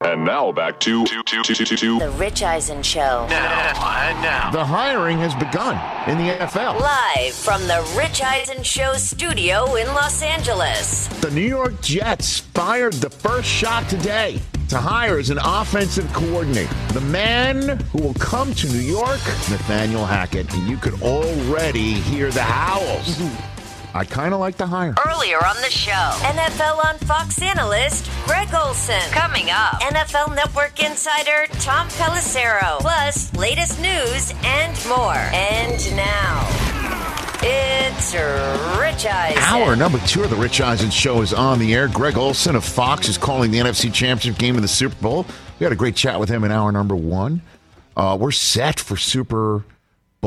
And now back to, to, to, to, to, to The Rich Eisen Show. Now, and now. The hiring has begun in the NFL. Live from the Rich Eisen Show studio in Los Angeles. The New York Jets fired the first shot today to hire as an offensive coordinator. The man who will come to New York, Nathaniel Hackett. And you could already hear the howls. I kind of like the hire. Earlier on the show, NFL on Fox analyst Greg Olson. Coming up, NFL Network insider Tom Pelissero. Plus, latest news and more. And now, it's Rich Eisen. Hour number two of the Rich Eisen Show is on the air. Greg Olson of Fox is calling the NFC Championship game of the Super Bowl. We had a great chat with him in hour number one. Uh, we're set for Super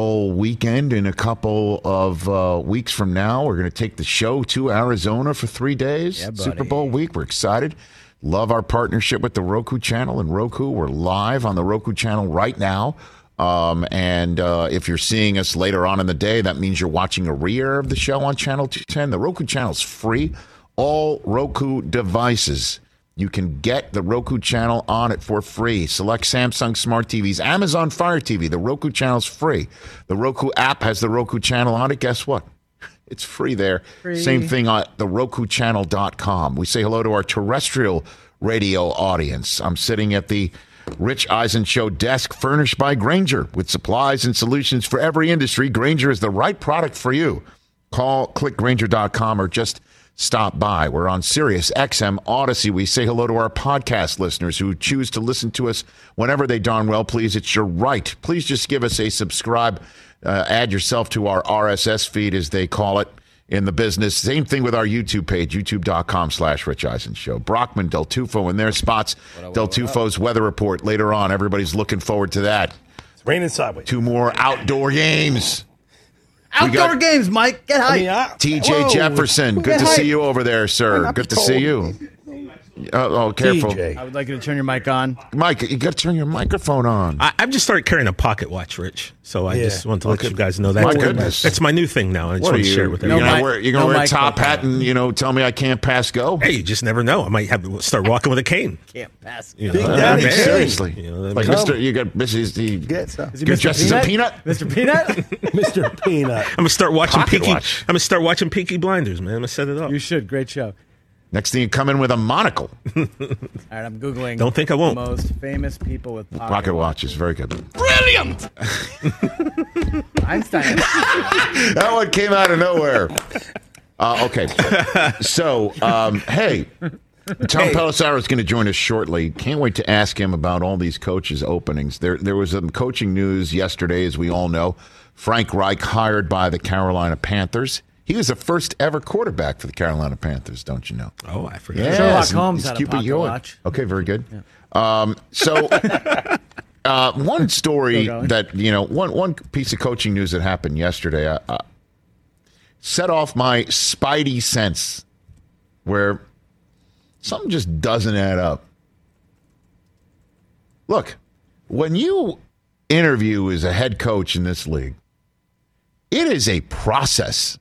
Bowl weekend in a couple of uh, weeks from now. We're going to take the show to Arizona for three days. Super Bowl week. We're excited. Love our partnership with the Roku channel and Roku. We're live on the Roku channel right now. Um, and uh, if you're seeing us later on in the day, that means you're watching a re-air of the show on Channel 210. The Roku channel is free. All Roku devices. You can get the Roku channel on it for free. Select Samsung Smart TVs, Amazon Fire TV. The Roku channel is free. The Roku app has the Roku channel on it. Guess what? It's free there. Same thing on the Roku RokuChannel.com. We say hello to our terrestrial radio audience. I'm sitting at the Rich Eisen Show desk, furnished by Grainger, with supplies and solutions for every industry. Grainger is the right product for you. Call clickgranger.com or just stop by. We're on Sirius XM Odyssey. We say hello to our podcast listeners who choose to listen to us whenever they darn well please. It's your right. Please just give us a subscribe. Uh, add yourself to our RSS feed, as they call it in the business. Same thing with our YouTube page, youtube.com slash Rich Eisen Show. Brockman, Del Tufo in their spots. Del Tufo's weather report later on. Everybody's looking forward to that. It's raining sideways. Two more outdoor games. Outdoor got- games, Mike. Get I hype. mean, I- TJ Jefferson, good to hype. see you over there, sir. Good to told. see you. Oh, oh, careful. TJ. I would like you to turn your mic on. Mike, you got to turn your microphone on. I, I've just started carrying a pocket watch, Rich. So I Yeah. just want to let you guys know that. My goodness. That's my new thing now. I just What are want to you? share it with you're No everyone. gonna mic- wear, you're gonna no wear a top button. hat and you know tell me I can't pass go. Hey, you just never know. I might have to start walking with a cane. Can't pass. You know, Daddy, man. seriously. You know, like Mr. You got Mrs. The Get some. Is he Good Mr. dressed as a peanut? Mr. Peanut? Mr. Peanut. I'm gonna start watching Pocket Peaky. I'm gonna start watching Peaky Blinders, man. I'm gonna set it up. you should. Great show. Next thing you come in with a monocle. All right, I'm Googling. Don't think I won't. Most famous people with pocket, Pocket watch is very good. Brilliant. Einstein. that one came out of nowhere. Uh, okay, so um, hey, Tom Pelissero is going to join us shortly. Can't wait to ask him about all these coaches' openings. There, there was some coaching news yesterday, as we all know. Frank Reich hired by the Carolina Panthers. He was the first ever quarterback for the Carolina Panthers, don't you know? oh, I forgot. Yes, Sherlock Holmes it's had a Cupid pocket Ewing. watch. Okay, very good. Um, so, uh, one story that you know, one one piece of coaching news that happened yesterday, uh, uh, set off my spidey sense, where something just doesn't add up. Look, when you interview as a head coach in this league, it is a process.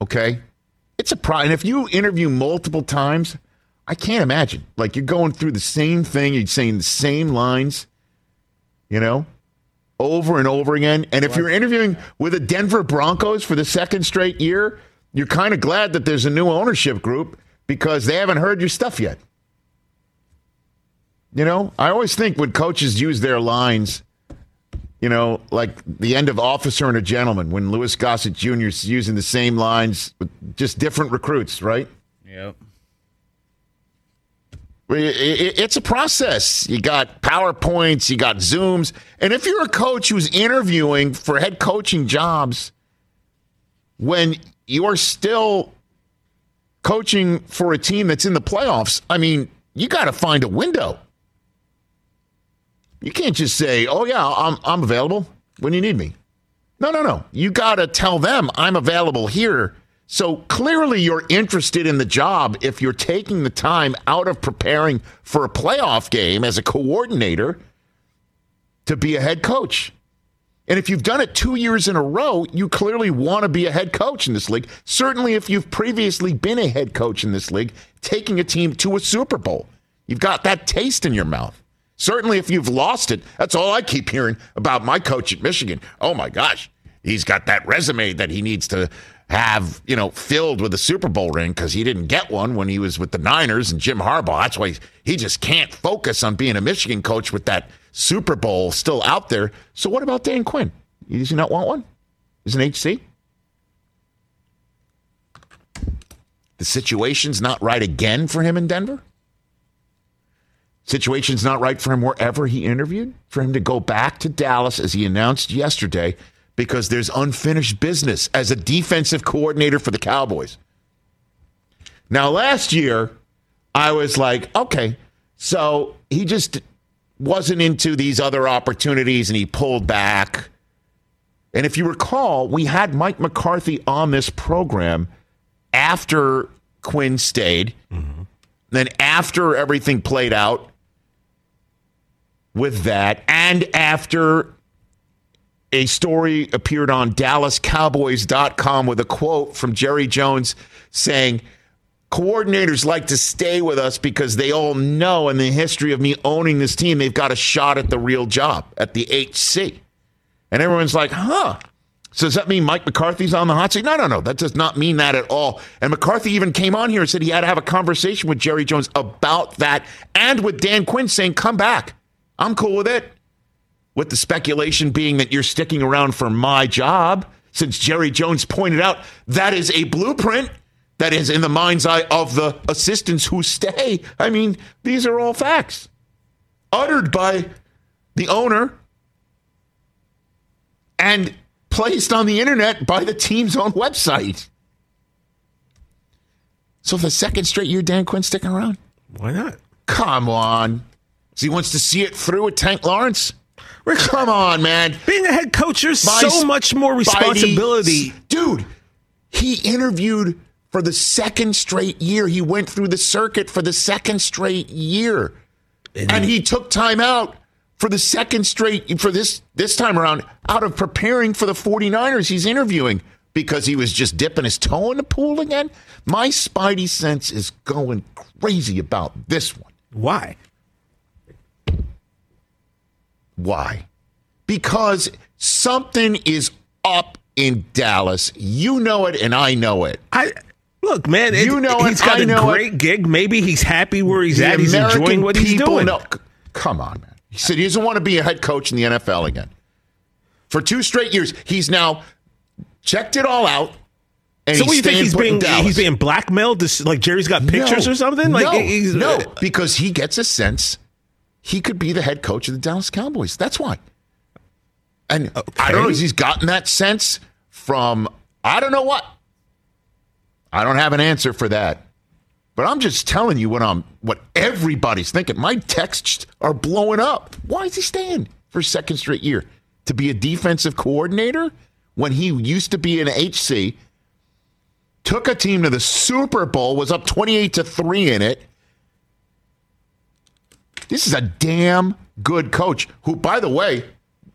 Okay, it's a problem. And if you interview multiple times, I can't imagine. Like you're going through the same thing, you're saying the same lines, you know, over and over again. And if you're interviewing with the Denver Broncos for the second straight year, you're kind of glad that there's a new ownership group because they haven't heard your stuff yet. You know, I always think when coaches use their lines, you know, like the end of Officer and a Gentleman, when Louis Gossett Jr. is using the same lines with just different recruits, right? yep. It's a process. You got PowerPoints, you got Zooms. And if you're a coach who's interviewing for head coaching jobs when you're still coaching for a team that's in the playoffs, I mean, you got to find a window. You can't just say, "Oh yeah, I'm I'm available when you need me." No, no, no. You got to tell them I'm available here. So clearly you're interested in the job if you're taking the time out of preparing for a playoff game as a coordinator to be a head coach. And if you've done it 2 years in a row, you clearly want to be a head coach in this league. Certainly if you've previously been a head coach in this league, taking a team to a Super Bowl. You've got that taste in your mouth. Certainly, if you've lost it, that's all I keep hearing about my coach at Michigan. Oh my gosh, he's got that resume that he needs to have, you know, filled with a Super Bowl ring because he didn't get one when he was with the Niners and Jim Harbaugh. That's why he just can't focus on being a Michigan coach with that Super Bowl still out there. So, what about Dan Quinn? Does he not want one? Is an HC? The situation's not right again for him in Denver? Situation's not right for him wherever he interviewed? For him to go back to Dallas, as he announced yesterday, because there's unfinished business as a defensive coordinator for the Cowboys. Now, last year, I was like, okay, so he just wasn't into these other opportunities and he pulled back. And if you recall, we had Mike McCarthy on this program after Quinn stayed. Mm-hmm. Then, after everything played out with that, and after a story appeared on DallasCowboys.com with a quote from Jerry Jones saying, Coordinators like to stay with us because they all know in the history of me owning this team, they've got a shot at the real job, at the HC. And everyone's like, huh. So does that mean Mike McCarthy's on the hot seat? No, no, no. That does not mean that at all. And McCarthy even came on here and said he had to have a conversation with Jerry Jones about that and with Dan Quinn saying, come back. I'm cool with it. With the speculation being that you're sticking around for my job, since Jerry Jones pointed out that is a blueprint that is in the mind's eye of the assistants who stay. I mean, these are all facts uttered by the owner and placed on the internet by the team's own website. So the second straight year, Dan Quinn sticking around? Why not? Come on. He wants to see it through with Tank Lawrence? Come on, man. Being a head coach, there's so much more responsibility. Dude, he interviewed for the second straight year. He went through the circuit for the second straight year. And, and he took time out for the second straight for this this time around out of preparing for the 49ers he's interviewing because he was just dipping his toe in the pool again. My spidey sense is going crazy about this one. Why? Why? Because something is up in Dallas. You know it and I know it. I Look, man, it, you know he's it, got I a know great it. gig. Maybe he's happy where he's The at. He's enjoying what he's doing. know- come on, man. He said he doesn't want to be a head coach in the NFL again. For two straight years, he's now checked it all out. And so what do you think he's being? He's being blackmailed. This, like Jerry's got pictures No. or something. Like no, he's, no, uh, because he gets a sense he could be the head coach of the Dallas Cowboys. That's why. And oh, I don't know if he's gotten that sense from I don't know what. I don't have an answer for that. But I'm just telling you what I'm what everybody's thinking. My texts are blowing up. Why is he staying for a second straight year? To be a defensive coordinator when he used to be an HC, took a team to the Super Bowl, was up 28 to 3 in it. This is a damn good coach who, by the way,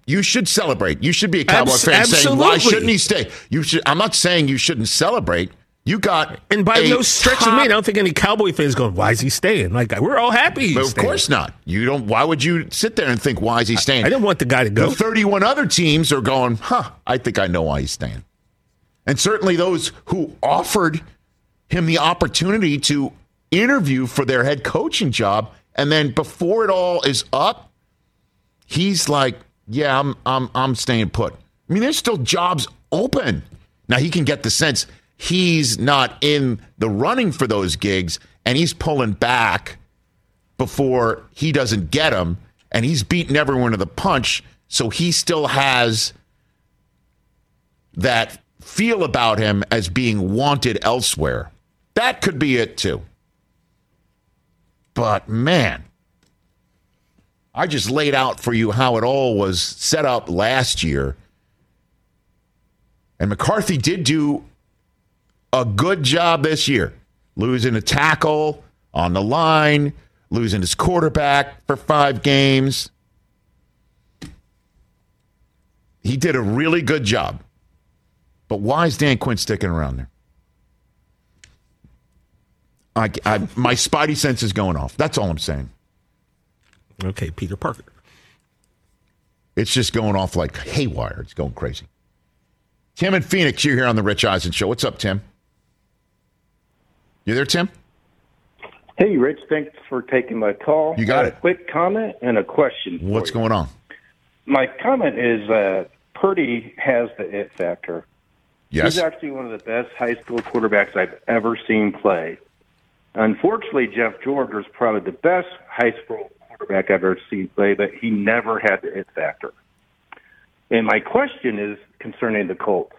you should celebrate. You should be a Cowboy Abs- fan saying, why shouldn't he stay? You should I'm not saying you shouldn't celebrate. You got And by no stretch of me, I don't think any Cowboy fans going, "Why is he staying?" Like we're all happy. Of staying. course not. You don't why would you sit there and think why is he staying? I didn't want the guy to go. The 31 other teams are going, huh, I think I know why he's staying. And certainly those who offered him the opportunity to interview for their head coaching job, and then before it all is up, he's like, yeah, I'm, I'm, I'm staying put. I mean, there's still jobs open. Now, he can get the sense he's not in the running for those gigs, and he's pulling back before he doesn't get them, and he's beaten everyone to the punch. So he still has that feel about him as being wanted elsewhere. That could be it too. But man, I just laid out for you how it all was set up last year. And McCarthy did do a good job this year, losing a tackle on the line, losing his quarterback for five games. He did a really good job. But why is Dan Quinn sticking around there? I, I, my spidey sense is going off. That's all I'm saying. Okay, Peter Parker. It's just going off like haywire. It's going crazy. Tim and Phoenix, you're here on the Rich Eisen Show. What's up, Tim? You there, Tim? Hey, Rich. Thanks for taking my call. You got Uh, it. A quick comment and a question. for What's you. going on? My comment is that Purdy has the it factor. Yes. He's actually one of the best high school quarterbacks I've ever seen play. Unfortunately, Jeff George was probably the best high school quarterback I've ever seen play, but he never had the it factor. And my question is concerning the Colts.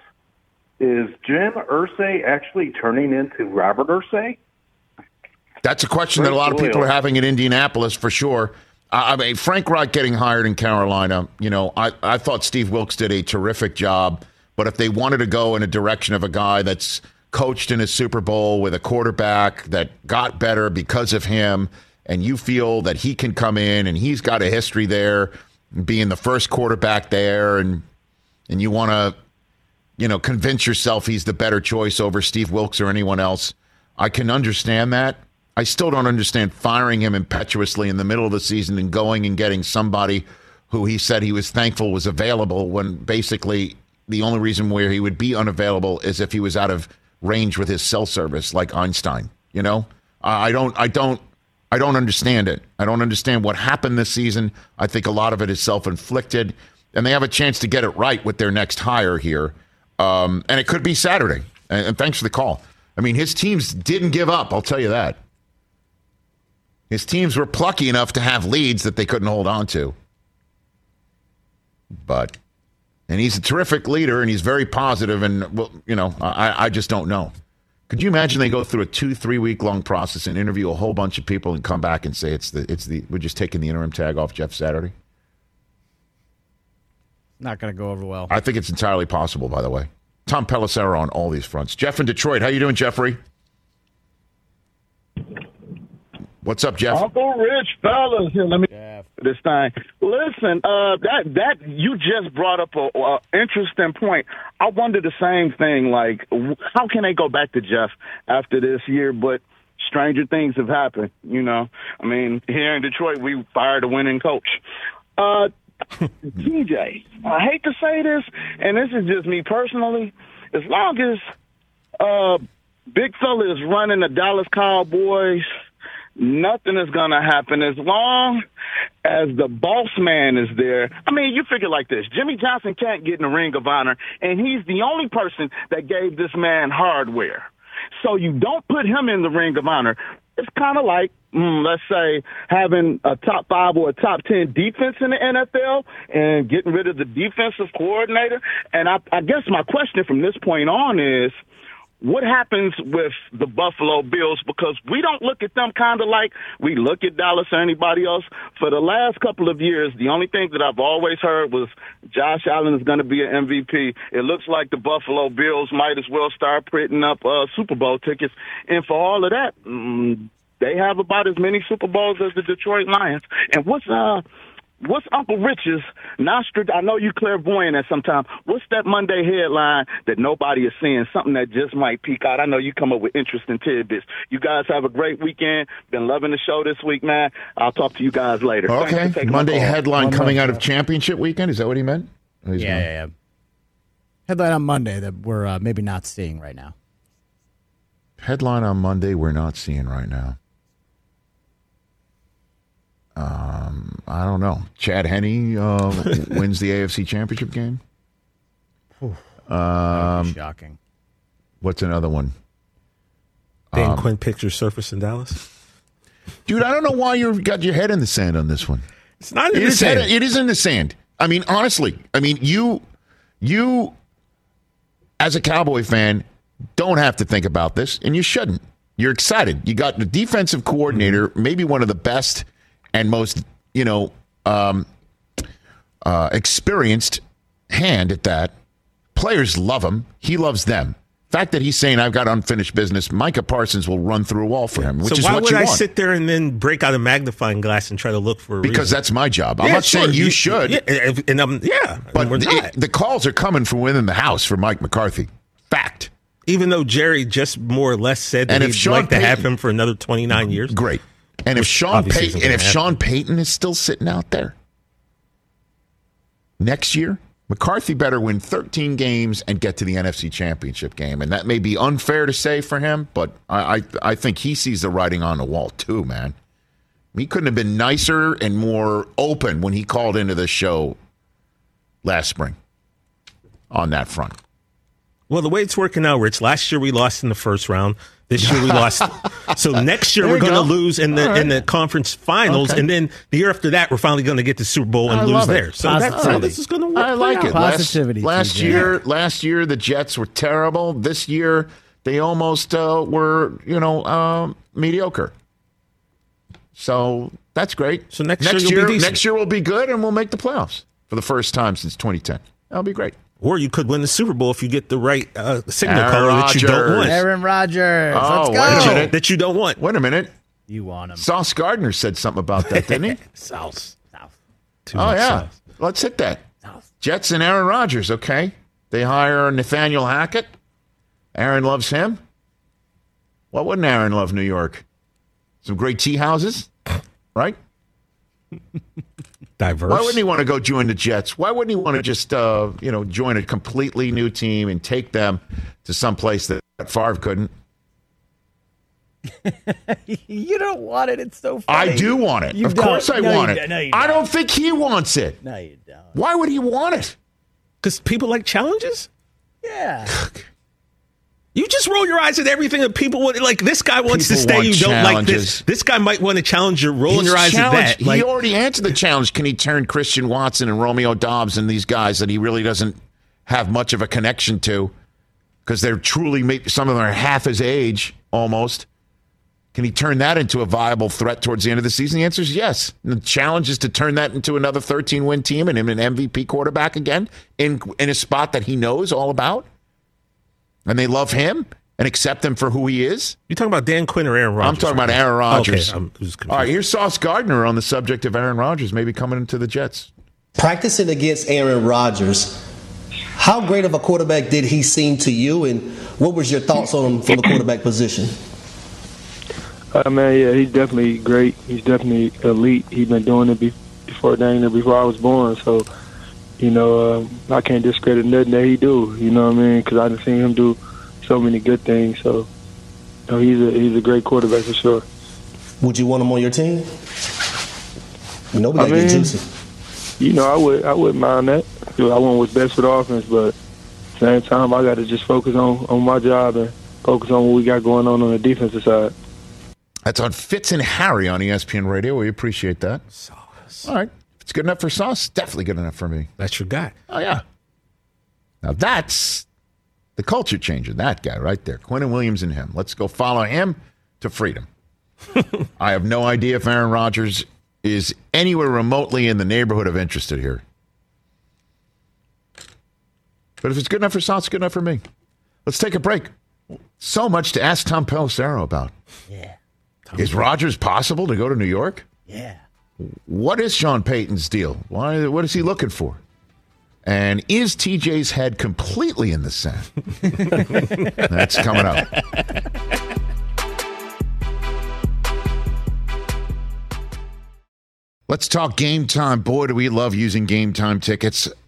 Is Jim Irsay actually turning into Robert Irsay? That's a question that a lot of people are having in Indianapolis for sure. I I mean, Frank Reich getting hired in Carolina, you know, I, I thought Steve Wilks did a terrific job. But if they wanted to go in a direction of a guy that's coached in a Super Bowl with a quarterback that got better because of him, and you feel that he can come in and he's got a history there, being the first quarterback there, and and you want to you know, convince yourself he's the better choice over Steve Wilks or anyone else. I can understand that. I still don't understand firing him impetuously in the middle of the season and going and getting somebody who he said he was thankful was available when basically the only reason where he would be unavailable is if he was out of range with his cell service like Einstein, you know? I don't I don't I don't understand it. I don't understand what happened this season. I think a lot of it is self-inflicted and they have a chance to get it right with their next hire here. Um, and it could be Saturday. And, and thanks for the call. I mean, his teams didn't give up. I'll tell you that. His teams were plucky enough to have leads that they couldn't hold on to. But, and he's a terrific leader and he's very positive And, well, you know, I, I just don't know. Could you imagine they go through a two, three week long process and interview a whole bunch of people and come back and say it's the, it's the, we're just taking the interim tag off Jeff Saturday? Not going to go over well. I think it's entirely possible, by the way. Tom Pelissero on all these fronts. Jeff in Detroit, how you doing, Jeffrey? What's up, Jeff? Uncle Rich, fellas, here, let me this thing. Listen, uh, that that you just brought up a, a interesting point. I wonder the same thing. Like, how can they go back to Jeff after this year? But stranger things have happened. You know, I mean, here in Detroit, we fired a winning coach. Uh, TJ, I hate to say this, and this is just me personally. As long as uh, Big fella is running the Dallas Cowboys, nothing is going to happen as long as the boss man is there. I mean, you figure like this Jimmy Johnson can't get in the Ring of Honor, and he's the only person that gave this man hardware. So you don't put him in the Ring of Honor. It's kind of like, mm, let's say, having a top five or a top 10 defense in the NFL and getting rid of the defensive coordinator. And I, I guess my question from this point on is, what happens with the Buffalo Bills? Because we don't look at them kind of like we look at Dallas or anybody else. For the last couple of years, the only thing that I've always heard was Josh Allen is going to be an MVP. It looks like the Buffalo Bills might as well start printing up uh, Super Bowl tickets. And for all of that, mm, they have about as many Super Bowls as the Detroit Lions. And what's uh what's Uncle Rich's Nostrid? I know you clairvoyant at some time. What's that Monday headline that nobody is seeing? Something that just might peek out. I know you come up with interesting tidbits. You guys have a great weekend. Been loving the show this week, man. I'll talk to you guys later. Okay. Monday headline One coming out of championship weekend. Is that what he meant? Yeah, yeah, yeah. Headline on Monday that we're uh, maybe not seeing right now. Headline on Monday we're not seeing right now. Um, I don't know. Chad Henne uh, wins the AFC Championship game. Um, Shocking. what's another one? Dan Um, Quinn pictures surface in Dallas. Dude, I don't know why you've got your head in the sand on this one. It's not in It the is, sand. it is in the sand. I mean, honestly, I mean, you, you, as a Cowboy fan, don't have to think about this, and you shouldn't. You're excited. You got the defensive coordinator, maybe one of the best and most, you know, um, uh, experienced hand at that. Players love him. He loves them. Fact that he's saying I've got unfinished business, Micah Parsons will run through a wall for him, which so is why what would you I want. sit there and then break out a magnifying glass and try to look for a because reason? that's my job. I'm Yeah, not sure. saying you, should, Yeah, and, and um, yeah, but we're not. the calls are coming from within the house for Mike McCarthy. Fact. Even though Jerry just more or less said that And if he'd Sean like to have Payton- him for another 29 years. Great. And if Sean Payton and if gonna Sean Payton is still sitting out there next year, McCarthy better win 13 games and get to the NFC Championship game. And that may be unfair to say for him, but I I, I think he sees the writing on the wall too, man. He couldn't have been nicer and more open when he called into the show last spring on that front. Well, the way it's working out, Rich. Last year we lost in the first round. This year we lost. So next year There we're going to lose in the All right. in the conference finals, Okay. and then the year after that we're finally going to get the Super Bowl and I lose there. So that's how this is going to work. I like it. out. Last- Positivity, Last, year, last year the Jets were terrible. This year they almost uh, were, you know, um, mediocre. So that's great. So next year year, next year we'll be good and we'll make the playoffs for the first time since 2010. That'll be great. Or you could win the Super Bowl if you get the right uh, signal Aaron color that you don't want. Aaron Rodgers. Oh, Let's wait a go. That you don't want. Wait a minute. You want him. Sauce Gardner said something about that, didn't he? South. South. Too oh yeah. South. Let's hit that. Jets and Aaron Rodgers. Okay, they hire Nathaniel Hackett. Aaron loves him. Why wouldn't Aaron love New York? Some great tea houses, right? Diverse. Why wouldn't he want to go join the Jets? Why wouldn't he want to just uh, you know join a completely new team and take them to some place that Favre couldn't? You don't want it. It's so funny. I do want it. You of course, I don't. No, want you it. don't. No, I don't. don't think he wants it. No, you don't. Why would he want it? Because people like challenges. Yeah. You just roll your eyes at everything that people want. Like this guy wants to stay. want You don't like this. This guy might want to challenge you. Rolling He's your eyes at that. Like, he already answered the challenge. Can he turn Christian Watson and Romeo Doubs and these guys that he really doesn't have much of a connection to because they're truly maybe some of them are half his age almost. Can he turn that into a viable threat towards the end of the season? The answer is yes. And the challenge is to turn that into another 13 win team and him an MVP quarterback again in in a spot that he knows all about. And they love him and accept him for who he is. you talking about Dan Quinn or Aaron Rodgers? I'm talking about Aaron Rodgers. Okay, I'm just confused. All right, here's Sauce Gardner on the subject of Aaron Rodgers maybe coming into the Jets. Practicing against Aaron Rodgers, how great of a quarterback did he seem to you, and what was your thoughts on him from the quarterback position? Uh, man, yeah, he's definitely great. He's definitely elite. He's been doing it be- before dang before I was born. So, you know, um, I can't discredit nothing that he do. You know what I mean? Because I've seen him do so many good things. So, you know, he's a he's a great quarterback for sure. Would you want him on your team? You know we I gotta get mean- juicy. You know, I would I wouldn't mind that. You know, I want what's best for the offense, but at the same time, I got to just focus on on my job and focus on what we got going on on the defensive side. That's on Fitz and Harry on ESPN Radio. We appreciate that. Sauce. All right. If it's good enough for Sauce, definitely good enough for me. That's your guy. Oh, yeah. Now that's the culture changer, that guy right there. Quinnen Williams and him. Let's go follow him to freedom. I have no idea if Aaron Rodgers is anywhere remotely in the neighborhood of interested here. But if it's good enough for Sauce, it's good enough for me. Let's take a break. So much to ask Tom Pelissero about. Yeah. Is Rodgers possible to go to New York? Yeah. What is Sean Payton's deal? Why? What is he looking for? And is TJ's head completely in the sand? That's coming up. Let's talk game time. Boy, do we love using game time tickets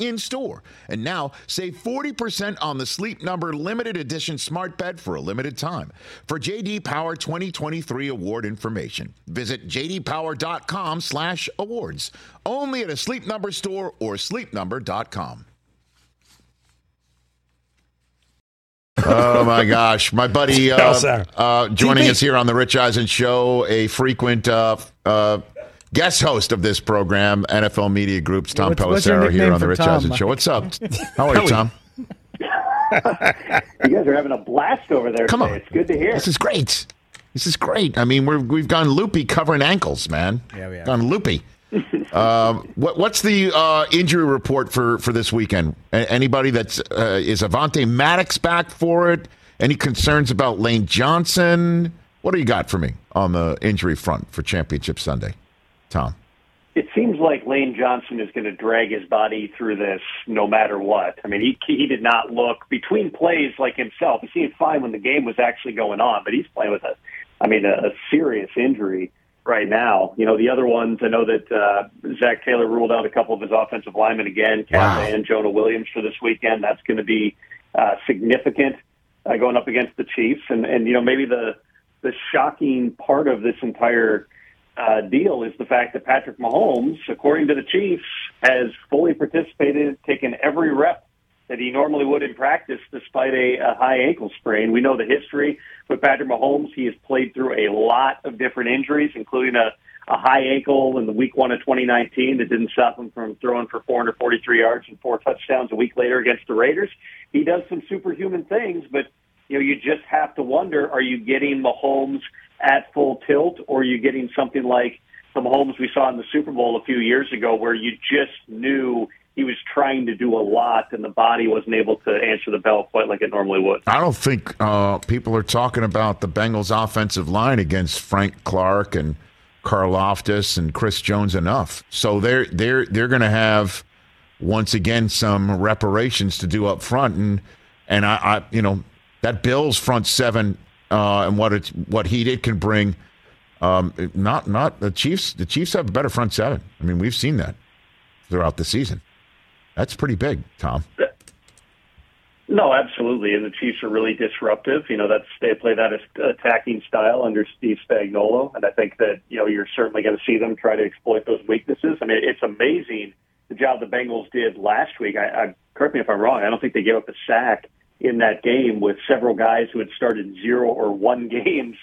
in store. And now save 40% on the Sleep Number limited edition smart bed for a limited time. For JD Power 2023 award information, visit jdpower.com/awards. Only at a Sleep Number store or sleepnumber.com. oh my gosh, my buddy uh, uh, joining us here on the Rich Eisen show, a frequent uh, uh, guest host of this program, NFL Media Group's Tom What's- what's Pelissero here on the Rich Tom? Eisen show. What's up? How are you, Tom? you guys are having a blast over there Come today. on. It's good to hear. This is great. This is great. I mean, we're, we've gone loopy covering ankles, man. Yeah, we have. Gone loopy. um, what, what's the uh, injury report for, for this weekend? A- anybody that's uh, is Avonte Maddox back for it? Any concerns about Lane Johnson? What do you got for me on the injury front for Championship Sunday, Tom? it seems like Lane Johnson is going to drag his body through this no matter what. I mean, he he did not look between plays like himself. He seemed fine when the game was actually going on, but he's playing with a, I mean, a, a serious injury right now. You know, the other ones, I know that uh, Zac Taylor ruled out a couple of his offensive linemen again, Wow. And Jonah Williams for this weekend. That's going to be uh, significant uh, going up against the Chiefs, and and you know maybe the the shocking part of this entire uh, deal is the fact that Patrick Mahomes, according to the Chiefs, has fully participated, taken every rep that he normally would in practice, despite a, a high ankle sprain. We know the history with Patrick Mahomes. He has played through a lot of different injuries, including a, a high ankle in the week one of 2019 that didn't stop him from throwing for 443 yards and four touchdowns a week later against the Raiders. He does some superhuman things, but you know, you just have to wonder: Are you getting Mahomes at full tilt, or are you getting something like the Mahomes we saw in the Super Bowl a few years ago, where you just knew he was trying to do a lot, and the body wasn't able to answer the bell quite like it normally would. I don't think uh, people are talking about the Bengals' offensive line against Frank Clark and Karlaftis and Chris Jones enough. So they're they're they're going to have once again some reparations to do up front, and and I, I you know that Bills front seven uh, and what it's what he did can bring. Um, not not the Chiefs. The Chiefs have a better front seven. I mean, we've seen that throughout the season. That's pretty big, Tom. No, absolutely, and the Chiefs are really disruptive. You know, that's they play that attacking style under Steve Spagnuolo, and I think that you know you're certainly going to see them try to exploit those weaknesses. I mean, it's amazing the job the Bengals did last week. I, I correct me if I'm wrong. I don't think they gave up a sack in that game with several guys who had started zero or one games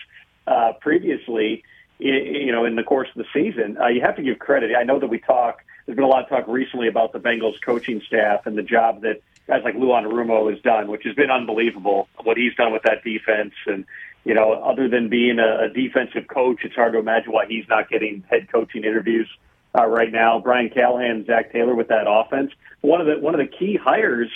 uh, previously. You know, in the course of the season, uh, you have to give credit. I know that we talk. There's been a lot of talk recently about the Bengals coaching staff and the job that guys like Lou Anarumo has done, which has been unbelievable. What he's done with that defense, and you know, other than being a, a defensive coach, it's hard to imagine why he's not getting head coaching interviews uh, right now. Brian Callahan, Zac Taylor with that offense. One of the one of the key hires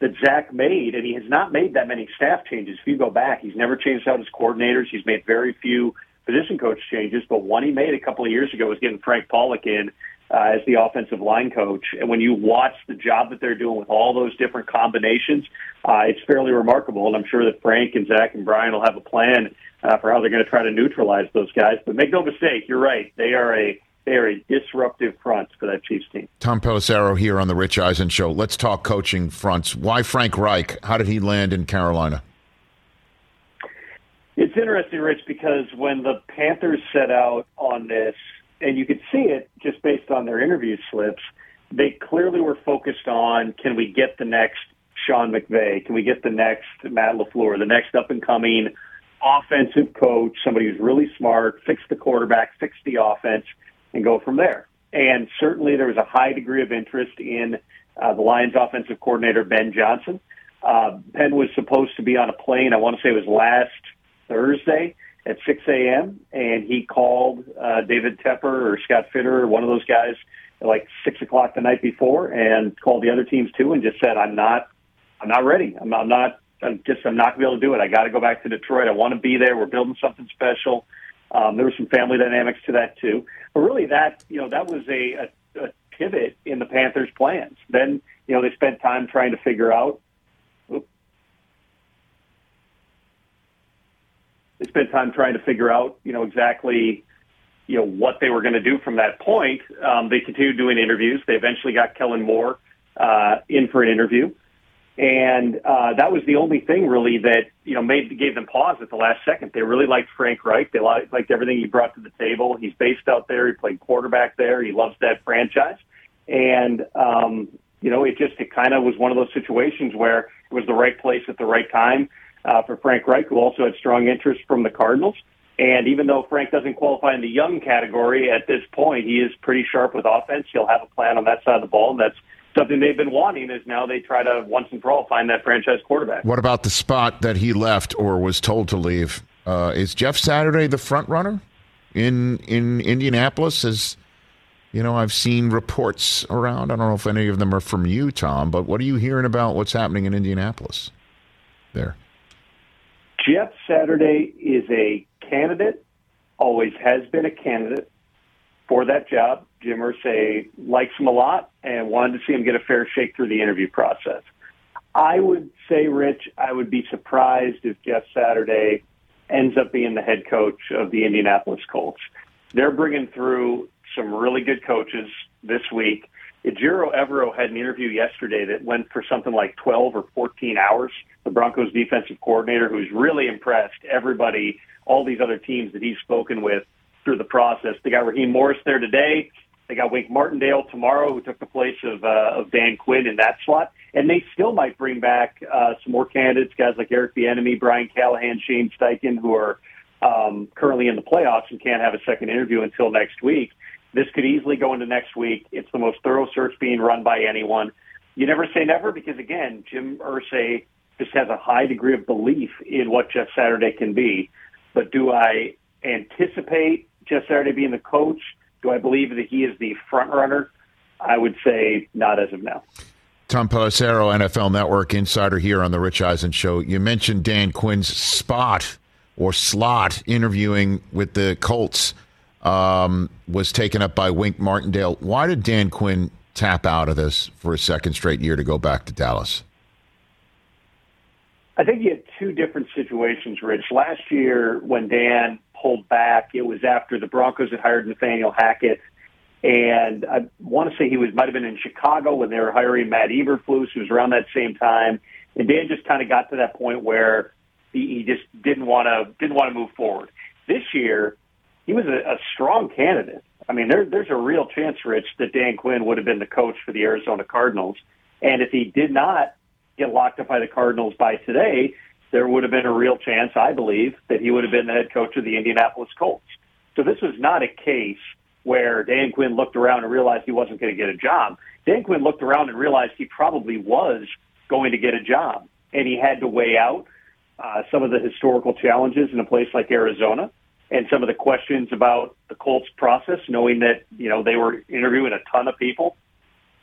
that Zac made, and he has not made that many staff changes. If you go back, he's never changed out his coordinators. He's made very few position coach changes, but one he made a couple of years ago was getting Frank Pollack in uh, as the offensive line coach. And when you watch the job that they're doing with all those different combinations, uh, it's fairly remarkable. And I'm sure that Frank and Zac and Brian will have a plan uh, for how they're going to try to neutralize those guys. But make no mistake, you're right. They are a they are a disruptive front for that Chiefs team. Tom Pelissero here on the Rich Eisen Show. Let's talk coaching fronts. Why Frank Reich? How did he land in Carolina? It's interesting, Rich, because when the Panthers set out on this, and you could see it just based on their interview slips. They clearly were focused on can we get the next Sean McVay? Can we get the next Matt LaFleur, the next up and coming offensive coach, somebody who's really smart, fix the quarterback, fix the offense, and go from there. And certainly there was a high degree of interest in uh, the Lions offensive coordinator, Ben Johnson. Uh, ben was supposed to be on a plane, I want to say it was last Thursday at 6 a.m., and he called uh, David Tepper or Scott Fitter one of those guys at like 6 o'clock the night before and called the other teams too and just said, I'm not, I'm not ready. I'm, I'm not, I'm just, I'm not going to be able to do it. I got to go back to Detroit. I want to be there. We're building something special. Um, there was some family dynamics to that too. But really that, you know, that was a, a, a pivot in the Panthers' plans. Then, you know, they spent time trying to figure out they spent time trying to figure out, you know, exactly, you know, what they were going to do from that point. Um, they continued doing interviews. They eventually got Kellen Moore uh, in for an interview, and uh, that was the only thing really that you know made gave them pause at the last second. They really liked Frank Reich. They liked, everything he brought to the table. He's based out there. He played quarterback there. He loves that franchise, and um, you know, it just it kind of was one of those situations where it was the right place at the right time uh, for Frank Reich, who also had strong interest from the Cardinals. And even though Frank doesn't qualify in the young category at this point, he is pretty sharp with offense. He'll have a plan on that side of the ball, and that's something they've been wanting. Is now they try to once and for all find that franchise quarterback. What about the spot that he left or was told to leave? Uh, is Jeff Saturday the front runner in in Indianapolis? As you know, I've seen reports around. I don't know if any of them are from you, Tom, but what are you hearing about what's happening in Indianapolis? There. Jeff Saturday is a candidate, always has been a candidate for that job. Jim Irsay likes him a lot and wanted to see him get a fair shake through the interview process. I would say, Rich, I would be surprised if Jeff Saturday ends up being the head coach of the Indianapolis Colts. They're bringing through some really good coaches this week. Ejiro Evero had an interview yesterday that went for something like 12 or 14 hours. The Broncos defensive coordinator, who's really impressed everybody, all these other teams that he's spoken with through the process. They got Raheem Morris there today. They got Wink Martindale tomorrow, who took the place of uh, of Dan Quinn in that slot, and they still might bring back uh, some more candidates, guys like Eric Bieniemy, Brian Callahan, Shane Steichen, who are um, currently in the playoffs and can't have a second interview until next week. This could easily go into next week. It's the most thorough search being run by anyone. You never say never because, again, Jim Irsay just has a high degree of belief in what Jeff Saturday can be. But do I anticipate Jeff Saturday being the coach? Do I believe that he is the front runner? I would say not as of now. Tom Pelissero, NFL Network insider here on the Rich Eisen Show. You mentioned Dan Quinn's spot or slot interviewing with the Colts um, was taken up by Wink Martindale. Why did Dan Quinn tap out of this for a second straight year to go back to Dallas? I think you had two different situations, Rich. Last year, when Dan pulled back, it was after the Broncos had hired Nathaniel Hackett. And I want to say he was might have been in Chicago when they were hiring Matt Eberflus, who was around that same time. And Dan just kind of got to that point where he, he just didn't want to didn't want to move forward. This year, he was a, a strong candidate. I mean, there, there's a real chance, Rich, that Dan Quinn would have been the coach for the Arizona Cardinals. And if he did not get locked up by the Cardinals by today, there would have been a real chance, I believe, that he would have been the head coach of the Indianapolis Colts. So this was not a case where Dan Quinn looked around and realized he wasn't going to get a job. Dan Quinn looked around and realized he probably was going to get a job, and he had to weigh out uh, some of the historical challenges in a place like Arizona and some of the questions about the Colts process, knowing that, you know, they were interviewing a ton of people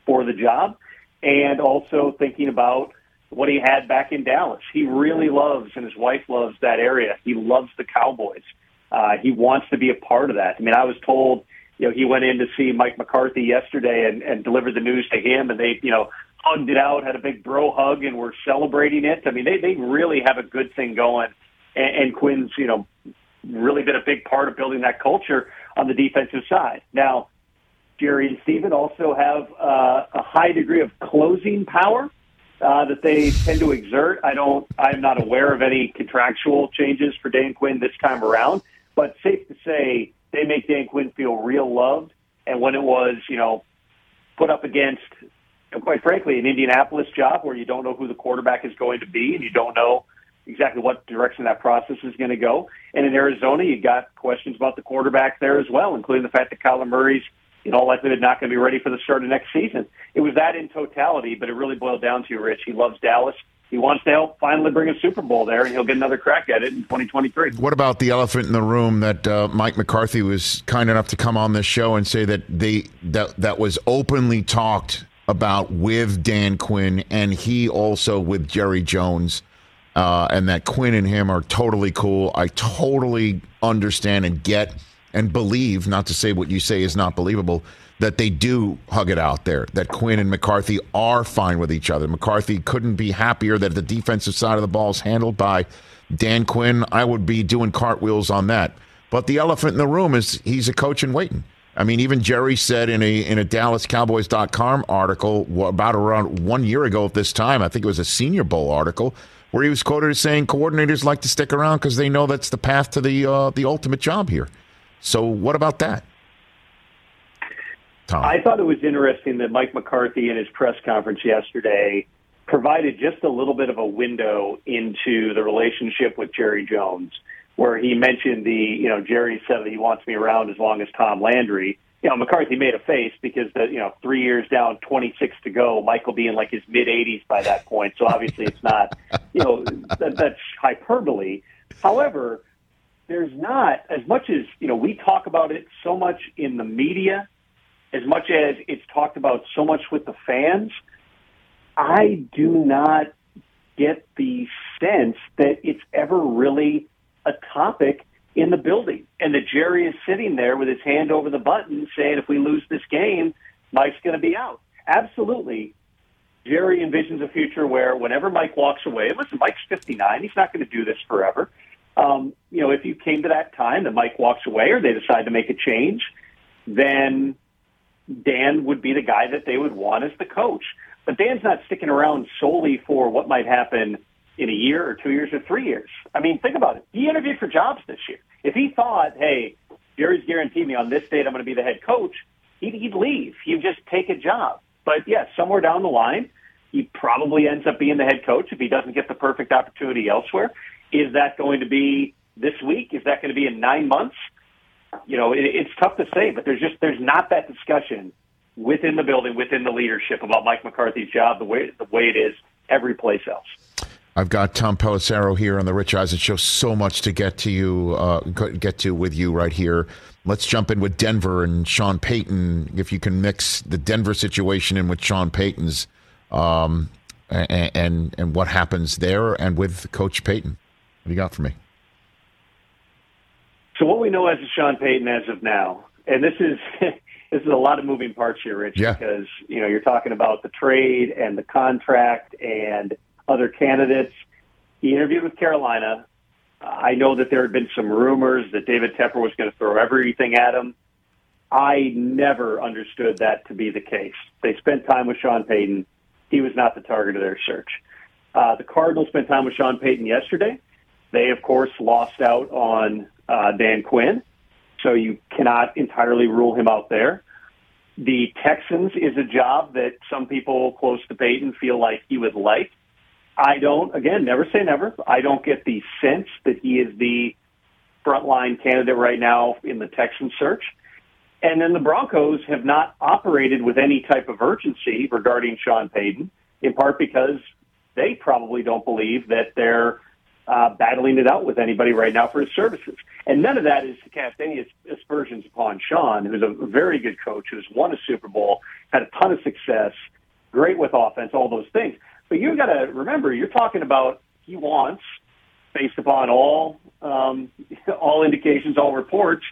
for the job, and also thinking about what he had back in Dallas. He really loves, and his wife loves that area. He loves the Cowboys. Uh, he wants to be a part of that. I mean, I was told, you know, he went in to see Mike McCarthy yesterday and, and delivered the news to him, and they, you know, hugged it out, had a big bro hug, and were celebrating it. I mean, they they really have a good thing going. And, and Quinn's, you know, really been a big part of building that culture on the defensive side. Now, Jerry and Stephen also have uh, a high degree of closing power uh, that they tend to exert. I don't. I'm not aware of any contractual changes for Dan Quinn this time around, but safe to say they make Dan Quinn feel real loved. And when it was, you know, put up against, and quite frankly, an Indianapolis job where you don't know who the quarterback is going to be and you don't know exactly what direction that process is going to go. And in Arizona, you got questions about the quarterback there as well, including the fact that Kyler Murray's in all likelihood not going to be ready for the start of next season. It was that in totality, but it really boiled down to Rich. He loves Dallas. He wants to help finally bring a Super Bowl there, and he'll get another crack at it in 2023. What about the elephant in the room that uh, Mike McCarthy was kind enough to come on this show and say that they that that was openly talked about with Dan Quinn and he also with Jerry Jones, uh, and that Quinn and him are totally cool. I totally understand and get and believe, not to say what you say is not believable, that they do hug it out there, that Quinn and McCarthy are fine with each other. McCarthy couldn't be happier that the defensive side of the ball is handled by Dan Quinn. I would be doing cartwheels on that. But the elephant in the room is he's a coach in waiting. I mean, even Jerry said in a in a DallasCowboys.com article about around one year ago at this time, I think it was a Senior Bowl article, where he was quoted as saying coordinators like to stick around because they know that's the path to the uh, the ultimate job here. So, what about that? Tom. I thought it was interesting that Mike McCarthy in his press conference yesterday provided just a little bit of a window into the relationship with Jerry Jones, where he mentioned the, you know, Jerry said that he wants me around as long as Tom Landry. You know, McCarthy made a face because the, you know, three years down, 26 to go, will be in like his mid 80s by that point. So obviously it's not, you know, that, that's hyperbole. However, there's not as much as, you know, we talk about it so much in the media as much as it's talked about so much with the fans, I do not get the sense that it's ever really a topic in the building. And that Jerry is sitting there with his hand over the button saying, if we lose this game, Mike's going to be out. Absolutely. Jerry envisions a future where whenever Mike walks away, listen, Mike's 59, he's not going to do this forever. Um, you know, if you came to that time that Mike walks away or they decide to make a change, then Dan would be the guy that they would want as the coach. But Dan's not sticking around solely for what might happen in a year or two years or three years. I mean, think about it. He interviewed for jobs this year. If he thought, hey, Jerry's guaranteed me on this date I'm going to be the head coach, he'd, he'd leave. He'd just take a job. But yes, yeah, somewhere down the line, he probably ends up being the head coach if he doesn't get the perfect opportunity elsewhere. Is that going to be this week? Is that going to be in nine months? you know, it, it's tough to say, but there's just there's not that discussion within the building, within the leadership about Mike McCarthy's job the way the way it is every place else. I've got Tom Pelissero here on the Rich Eisen Show. So much to get to you, uh, get to with you right here. Let's jump in with Denver and Sean Payton. If you can mix the Denver situation in with Sean Payton's, um, and, and and what happens there, and with Coach Payton. What do you got for me? So what we know as of Sean Payton as of now, and this is this is a lot of moving parts here, Rich, yeah. because you know you're talking about the trade and the contract and other candidates. He interviewed with Carolina. I know that there had been some rumors that David Tepper was going to throw everything at him. I never understood that to be the case. They spent time with Sean Payton. He was not the target of their search. Uh, the Cardinals spent time with Sean Payton yesterday. They, of course, lost out on uh, Dan Quinn, so you cannot entirely rule him out there. The Texans is a job that some people close to Payton feel like he would like. I don't, again, never say never. I don't get the sense that he is the frontline candidate right now in the Texan search. And then the Broncos have not operated with any type of urgency regarding Sean Payton, in part because they probably don't believe that they're uh, battling it out with anybody right now for his services. And none of that is to cast any aspersions upon Sean, who's a very good coach, who's won a Super Bowl, had a ton of success, great with offense, all those things. But you've got to remember, you're talking about he wants, based upon all um, all indications, all reports,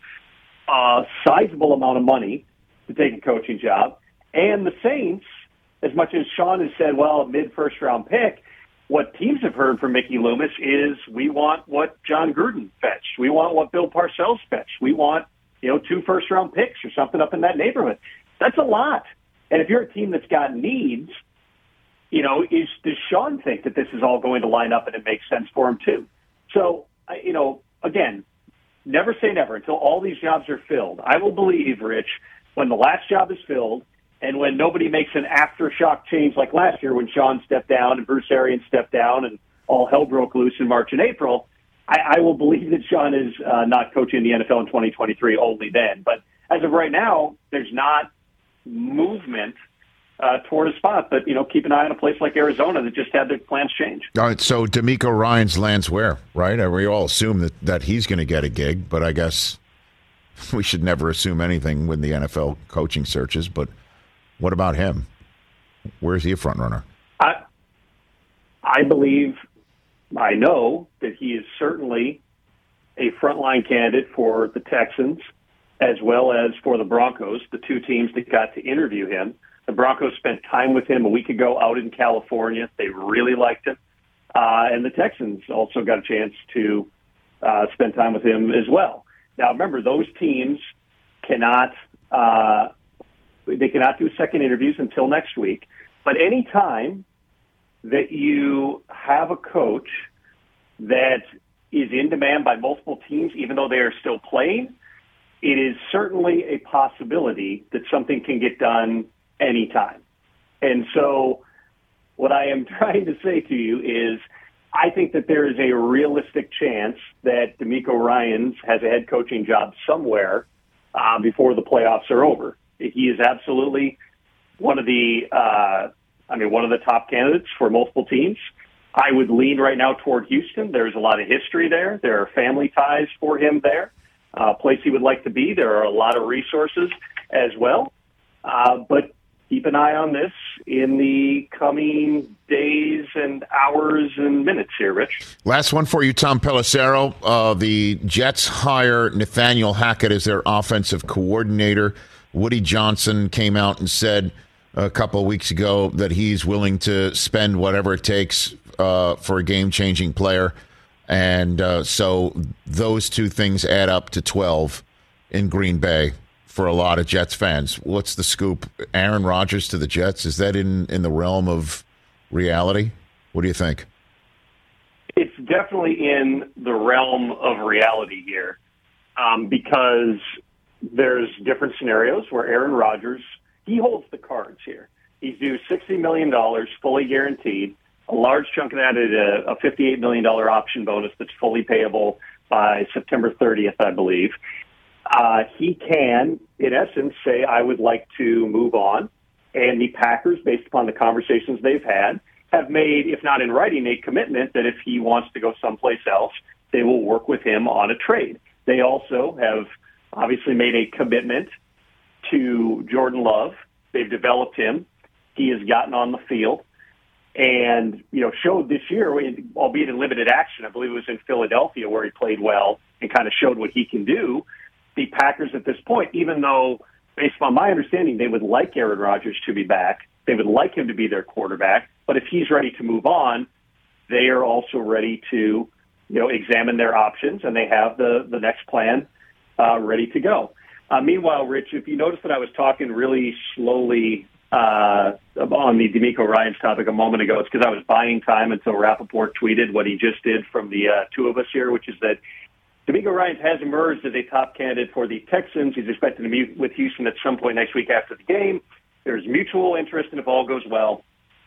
a sizable amount of money to take a coaching job. And the Saints, as much as Sean has said, well, mid first round pick, what teams have heard from Mickey Loomis is we want what Jon Gruden fetched. We want what Bill Parcells fetched. We want, you know, two first round picks or something up in that neighborhood. That's a lot. And if you're a team that's got needs, you know, is does Sean think that this is all going to line up and it makes sense for him too? So, you know, again, never say never until all these jobs are filled. I will believe, Rich, when the last job is filled and when nobody makes an aftershock change like last year when Sean stepped down and Bruce Arians stepped down and all hell broke loose in March and April, I, I will believe that Sean is uh, not coaching the NFL in 2023 only then. But as of right now, there's not movement uh, toward a spot. But, you know, keep an eye on a place like Arizona that just had their plans change. All right, so DeMeco Ryans lands where, right? Uh, We all assume that, that he's going to get a gig, but I guess we should never assume anything with the NFL coaching searches. But what about him? Where's he a front runner? I, I believe, I know that he is certainly a frontline candidate for the Texans as well as for the Broncos, the two teams that got to interview him. The Broncos spent time with him a week ago out in California. They really liked him. Uh, and the Texans also got a chance to uh, spend time with him as well. Now, remember, those teams cannot uh, they cannot do second interviews until next week. But any time that you have a coach that is in demand by multiple teams, even though they are still playing, it is certainly a possibility that something can get done anytime. And so, what I am trying to say to you is, I think that there is a realistic chance that DeMeco Ryans has a head coaching job somewhere uh, before the playoffs are over. He is absolutely one of the, uh, I mean, one of the top candidates for multiple teams. I would lean right now toward Houston. There's a lot of history there. There are family ties for him there. Uh, place he would like to be. There are a lot of resources as well. Uh, but keep an eye on this in the coming days and hours and minutes here, Rich. Last one for you, Tom Pelissero. Uh, the Jets hire Nathaniel Hackett as their offensive coordinator. Woody Johnson came out and said a couple of weeks ago that he's willing to spend whatever it takes uh, for a game changing player. And uh, so those two things add up to 12 in Green Bay for a lot of Jets fans. What's the scoop? Aaron Rodgers to the Jets? Is that in, in the realm of reality? What do you think? It's definitely in the realm of reality here um, because there's different scenarios where Aaron Rodgers, he holds the cards here. He's due $60 million, fully guaranteed. A large chunk of that is a, a $58 million option bonus that's fully payable by September 30th, I believe. Uh, he can, in essence, say, I would like to move on. And the Packers, based upon the conversations they've had, have made, if not in writing, a commitment that if he wants to go someplace else, they will work with him on a trade. They also have obviously made a commitment to Jordan Love. They've developed him. He has gotten on the field and, you know, showed this year, albeit in limited action. I believe it was in Philadelphia where he played well and kind of showed what he can do. The Packers at this point, even though, based on my understanding, they would like Aaron Rodgers to be back, they would like him to be their quarterback. But if he's ready to move on, they are also ready to, you know, examine their options, and they have the the next plan uh, ready to go. Uh, meanwhile, Rich, if you notice that I was talking really slowly uh, on the DeMeco Ryan's topic a moment ago, it's because I was buying time until Rapoport tweeted what he just did from the uh, two of us here, which is that DeMeco Ryan has emerged as a top candidate for the Texans. He's expected to meet with Houston at some point next week after the game. There's mutual interest, and if all goes well,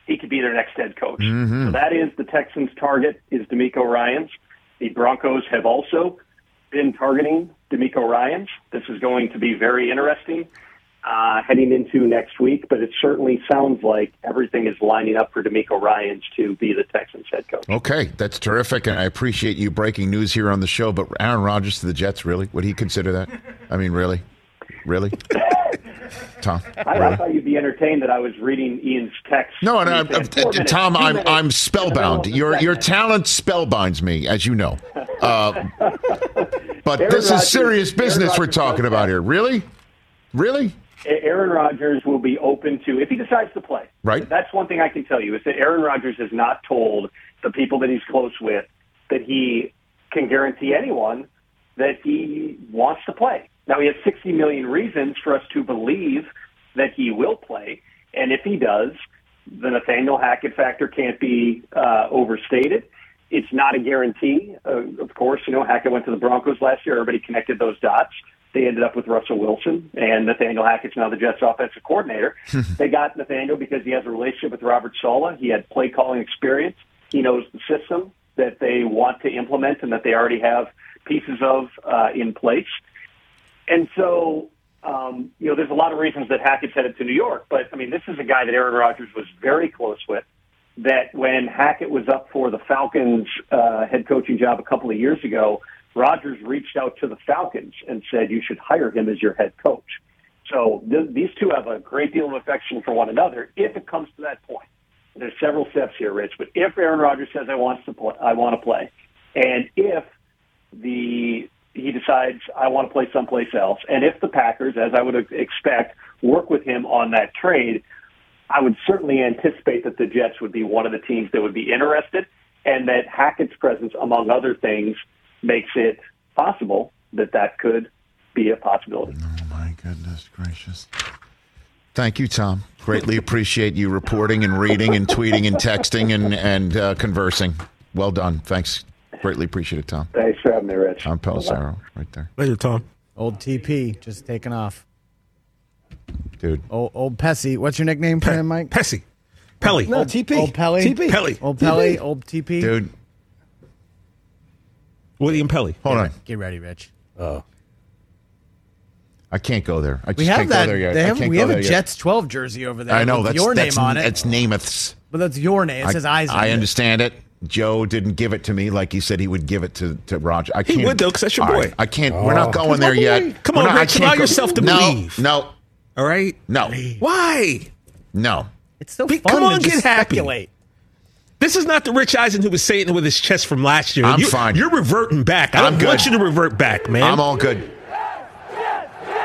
he could be their next head coach. Mm-hmm. So that is the Texans' target is DeMeco Ryans. The Broncos have also been targeting DeMeco Ryan. This is going to be very interesting uh, heading into next week, but it certainly sounds like everything is lining up for DeMeco Ryans to be the Texans head coach. Okay, that's terrific, and I appreciate you breaking news here on the show. But Aaron Rodgers to the Jets, really? Would he consider that? I mean, really, really, Tom? I, really? I thought you'd be entertained that I was reading Ian's text. No, I'm, said, "Four minutes, Tom, I'm minutes, I'm spellbound. in the middle Your your talent spellbinds me, as you know. Uh, but Aaron this Rodgers- is serious Aaron business we're talking about here. Really, really. Aaron Rodgers will be open to if he decides to play. Right. That's one thing I can tell you is that Aaron Rodgers has not told the people that he's close with that he can guarantee anyone that he wants to play. Now he has 60 million reasons for us to believe that he will play, and if he does, the Nathaniel Hackett factor can't be uh, overstated. it's not a guarantee. Uh, of course, you know, Hackett went to the Broncos last year. Everybody connected those dots. They ended up with Russell Wilson, and Nathaniel Hackett's now the Jets' offensive coordinator. they got Nathaniel because he has a relationship with Robert Saleh. He had play calling experience. He knows the system that they want to implement and that they already have pieces of uh, in place. And so, um, you know, there's a lot of reasons that Hackett's headed to New York, but I mean, this is a guy that Aaron Rodgers was very close with that when Hackett was up for the Falcons uh, head coaching job a couple of years ago, Rodgers reached out to the Falcons and said, you should hire him as your head coach. So th- these two have a great deal of affection for one another if it comes to that point. There's several steps here, Rich, but if Aaron Rodgers says I want to play, I want to play, and if the he decides I want to play someplace else, and if the Packers, as I would expect, work with him on that trade, I would certainly anticipate that the Jets would be one of the teams that would be interested, and that Hackett's presence, among other things, makes it possible that that could be a possibility. Oh my goodness gracious! Thank you, Tom. Greatly appreciate you reporting and reading and tweeting and texting and and uh, conversing. Well done. Thanks. Greatly appreciate it, Tom. Thanks for having me, Rich. Tom Pelissero, right there. Later, Tom. Old TP just taking off. Dude. Old, old Pessy. What's your nickname for him, Mike? Pessy. Pelly. No, TP. Old Pelly. TP. Pelly. Old Pelly. Old TP. Dude. William Pelly. Hold on. Get ready, Rich. Oh. I can't go there. I just We have can't that. go there yet. They I have, can't we go have there a yet. Jets 12 jersey over there. I know with that's your that's, name on it. It's Namath's. but that's your name. It says I, Eisen. I understand it. Joe didn't give it to me like he said he would give it to, to Roger. I He can't, would, though, 'cause that's your boy. right, I can't. We're oh. not Oh. going there yet. Come We're on, not- I Rich, can't allow go- yourself to no, believe. No, All right. no, Why? no. It's so Be- fun come to on, just get happy. speculate. This is not the Rich Eisen who was saying it with his chest from last year. I'm you, fine. You're reverting back. I I'm don't good. want you to revert back, man. I'm all good.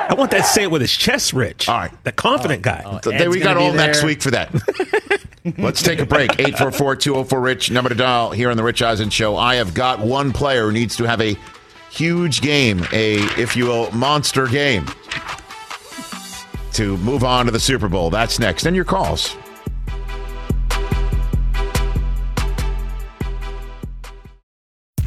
I want that say it with his chest, Rich. All right. The confident uh, guy. Uh, so there we got gonna all next week for that. Let's take a break. 844-204-RICH, number to dial here on the Rich Eisen Show. I have got one player who needs to have a huge game, a, if you will, monster game to move on to the Super Bowl. That's next. And your calls.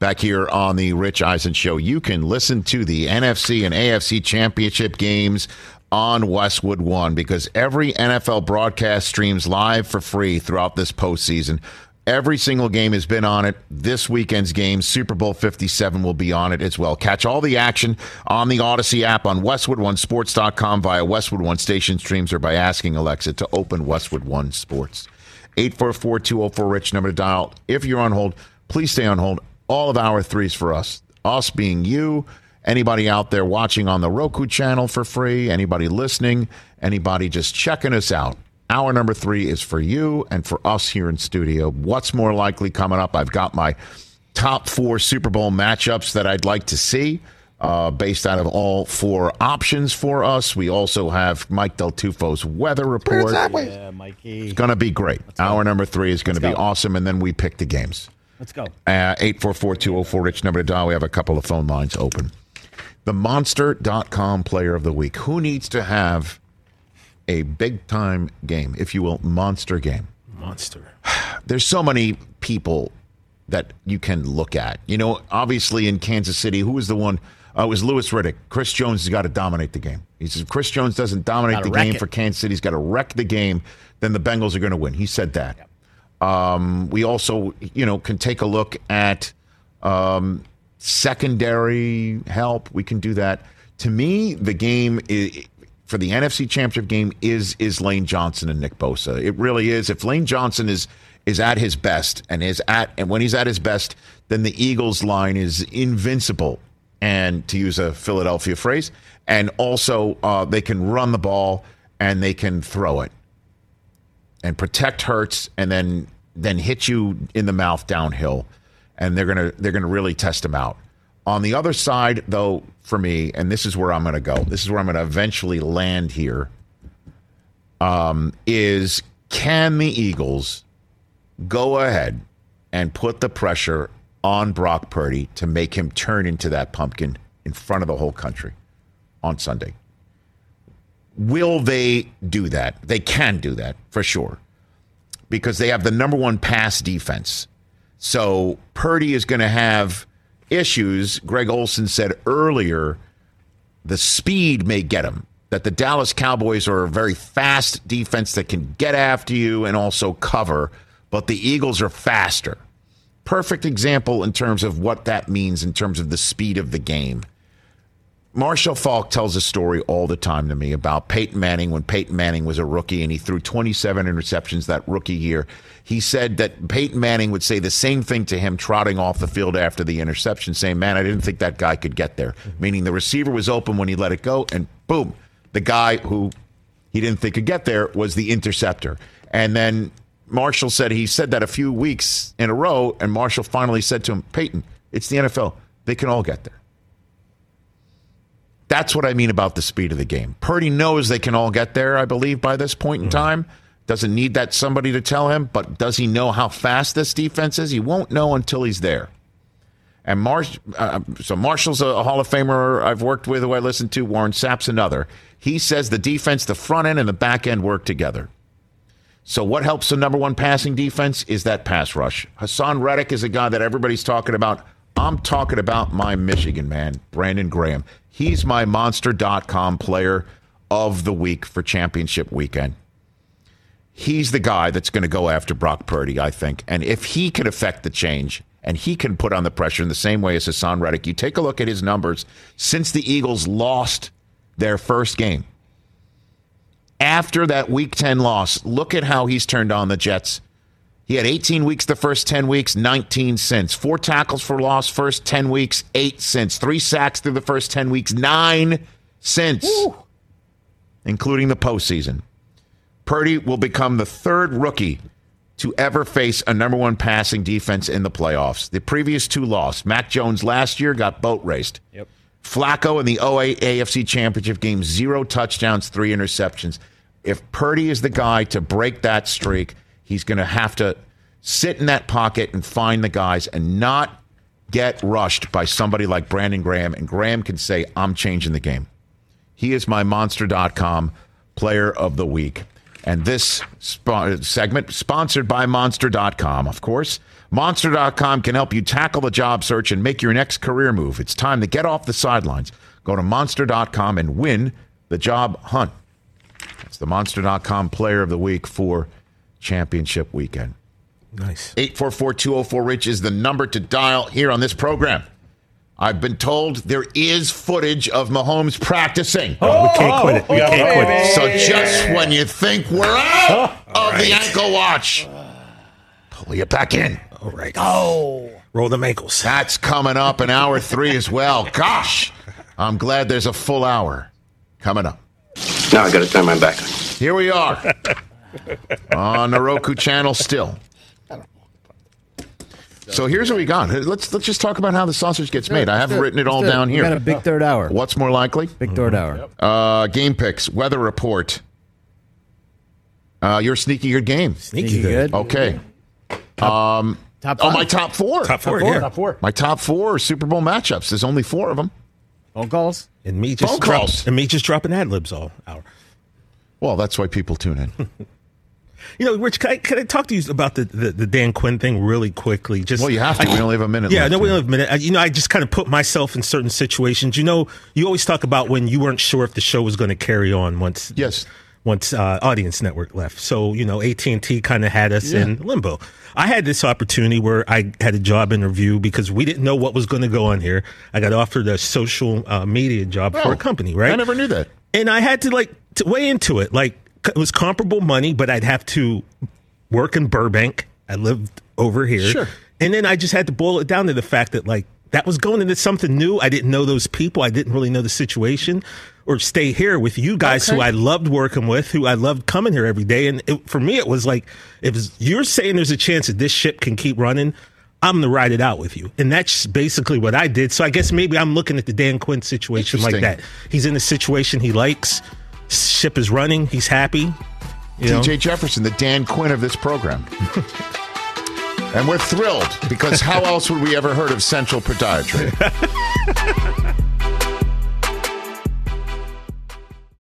Back here on the Rich Eisen Show, you can listen to the NFC and AFC championship games on Westwood One because every NFL broadcast streams live for free throughout this postseason. Every single game has been on it. This weekend's game, Super Bowl 57, will be on it as well. Catch all the action on the Odyssey app on WestwoodOneSports.com via Westwood One station streams or by asking Alexa to open Westwood One Sports. 844-204-RICH number to dial. If you're on hold, please stay on hold. All of our threes for us. Us being you, anybody out there watching on the Roku channel for free, anybody listening, anybody just checking us out. Hour number three is for you and for us here in studio. What's more likely coming up? I've got my top four Super Bowl matchups that I'd like to see. Uh, based out of all four options for us. We also have Mike Del Tufo's weather report. Yeah, Mikey. It's going to be great. Hour number three is going to be awesome, and then we pick the games. Let's go. Uh, 844-204 Rich number to dial. We have a couple of phone lines open. The Monster.com player of the week. Who needs to have a big time game, if you will, monster game? Monster. There's so many people that you can look at. You know, obviously in Kansas City, who was the one? Uh, it was Louis Riddick. Chris Jones has got to dominate the game. He says if Chris Jones doesn't dominate Gotta the game it. for Kansas City, he's got to wreck the game. Then the Bengals are going to win. He said that. Um, we also, you know, can take a look at um, secondary help. We can do that. To me, the game is, for the NFC Championship game is is Lane Johnson and Nick Bosa. It really is. If Lane Johnson is is at his best and is at and when he's at his best, then the Eagles line is invincible. And to use a Philadelphia phrase, and also uh, they can run the ball and they can throw it and protect Hurts and then then hit you in the mouth downhill and they're gonna they're gonna really test him out. On the other side, though, for me, and this is where I'm gonna go. This is where I'm gonna eventually land here. Um, is can the Eagles go ahead and put the pressure on Brock Purdy to make him turn into that pumpkin in front of the whole country on Sunday? Will they do that? They can do that for sure because they have the number one pass defense. So Purdy is going to have issues. Greg Olsen said earlier the speed may get him. That the Dallas Cowboys are a very fast defense that can get after you and also cover, but the Eagles are faster. Perfect example in terms of what that means in terms of the speed of the game. Marshall Faulk tells a story all the time to me about Peyton Manning when Peyton Manning was a rookie and he threw 27 interceptions that rookie year. He said that Peyton Manning would say the same thing to him trotting off the field after the interception, saying, Man, I didn't think that guy could get there. Mm-hmm. Meaning the receiver was open when he let it go, and boom, the guy who he didn't think could get there was the interceptor. And then Marshall said he said that a few weeks in a row, and Marshall finally said to him, Peyton, it's the NFL. They can all get there. That's what I mean about the speed of the game. Purdy knows they can all get there, I believe, by this point in Mm-hmm. time. Doesn't need that somebody to tell him, but does he know how fast this defense is? He won't know until he's there. And Marsh, uh, so Marshall's a Hall of Famer I've worked with, who I listen to. Warren Sapp's another. He says the defense, the front end and the back end work together. So what helps the number one passing defense is that pass rush. Haason Reddick is a guy that everybody's talking about. I'm talking about my Michigan man, Brandon Graham. He's my monster.com player of the week for championship weekend. He's the guy that's going to go after Brock Purdy, I think. And if he can affect the change and he can put on the pressure in the same way as Haason Reddick, you take a look at his numbers since the Eagles lost their first game. After that week 10 loss, look at how he's turned on the Jets. He had 18 weeks the first 10 weeks, 19 since. Four tackles for loss first 10 weeks, eight since. Three sacks through the first 10 weeks, nine since, including the postseason. Purdy will become the third rookie to ever face a number one passing defense in the playoffs. The previous two lost. Mac Jones last year got boat raced. Yep. Flacco in the 08 AFC Championship game, zero touchdowns, three interceptions. If Purdy is the guy to break that streak, he's going to have to sit in that pocket and find the guys and not get rushed by somebody like Brandon Graham. And Graham can say, I'm changing the game. He is my monster.com player of the week. And this spo- segment sponsored by monster.com, of course. Monster.com can help you tackle the job search and make your next career move. It's time to get off the sidelines. Go to monster.com and win the job hunt. It's the monster.com player of the week for championship weekend. Nice. 844 204 Rich is the number to dial here on this program. I've been told there is footage of Mahomes practicing. Oh, we can't quit it. We oh, can't quit it. So just when you think we're out of the ankle watch, pull you back in. All right. Oh. Roll them ankles. That's coming up in hour three as well. Gosh, I'm glad there's a full hour coming up. Now I got to turn my back. Here we are on the Roku channel still. So here's what we got. Let's let's just talk about how the sausage gets made. I haven't written it all Let's do down We here. got a big third hour. What's more likely? Big third hour. Uh, game picks, weather report. Uh, your sneaky good game. Sneaky good. Okay. Um, top oh, five? my top four. Top four, Top four, yeah. top four. My top four Super Bowl matchups. There's only four of them. Phone calls. And me just Phone drop, calls. and me just dropping ad libs all hour. Well, that's why people tune in. You know, Rich, can I, can I talk to you about the, the, the Dan Quinn thing really quickly? Just Well, you have to. I- We only have a minute Yeah, no, we only have a minute. I- You know, I just kind of put myself in certain situations. You know, you always talk about when you weren't sure if the show was going to carry on once. Yes. once uh, Audience Network left. So you know, AT and T kind of had us Yeah. in limbo. I had this opportunity where I had a job interview because we didn't know what was going to go on here. I got offered a social uh, media job for Oh, a company, right? I never knew that. and I had to like to weigh into it. Like it was comparable money, but I'd have to work in Burbank. I lived over here, Sure. and then I just had to boil it down to the fact that like that was going into something new. I didn't know those people. I didn't really know the situation, or stay here with you guys who I loved working with, who I loved coming here every day. And it, for me, it was like if you're saying there's a chance that this ship can keep running. I'm gonna ride it out with you. And that's basically what I did. So I guess maybe I'm looking at the Dan Quinn situation like that. He's in a situation he likes. Ship is running. He's happy. DJ Jefferson, the Dan Quinn of this program. and we're thrilled because how else would we ever heard of Central Podiatry?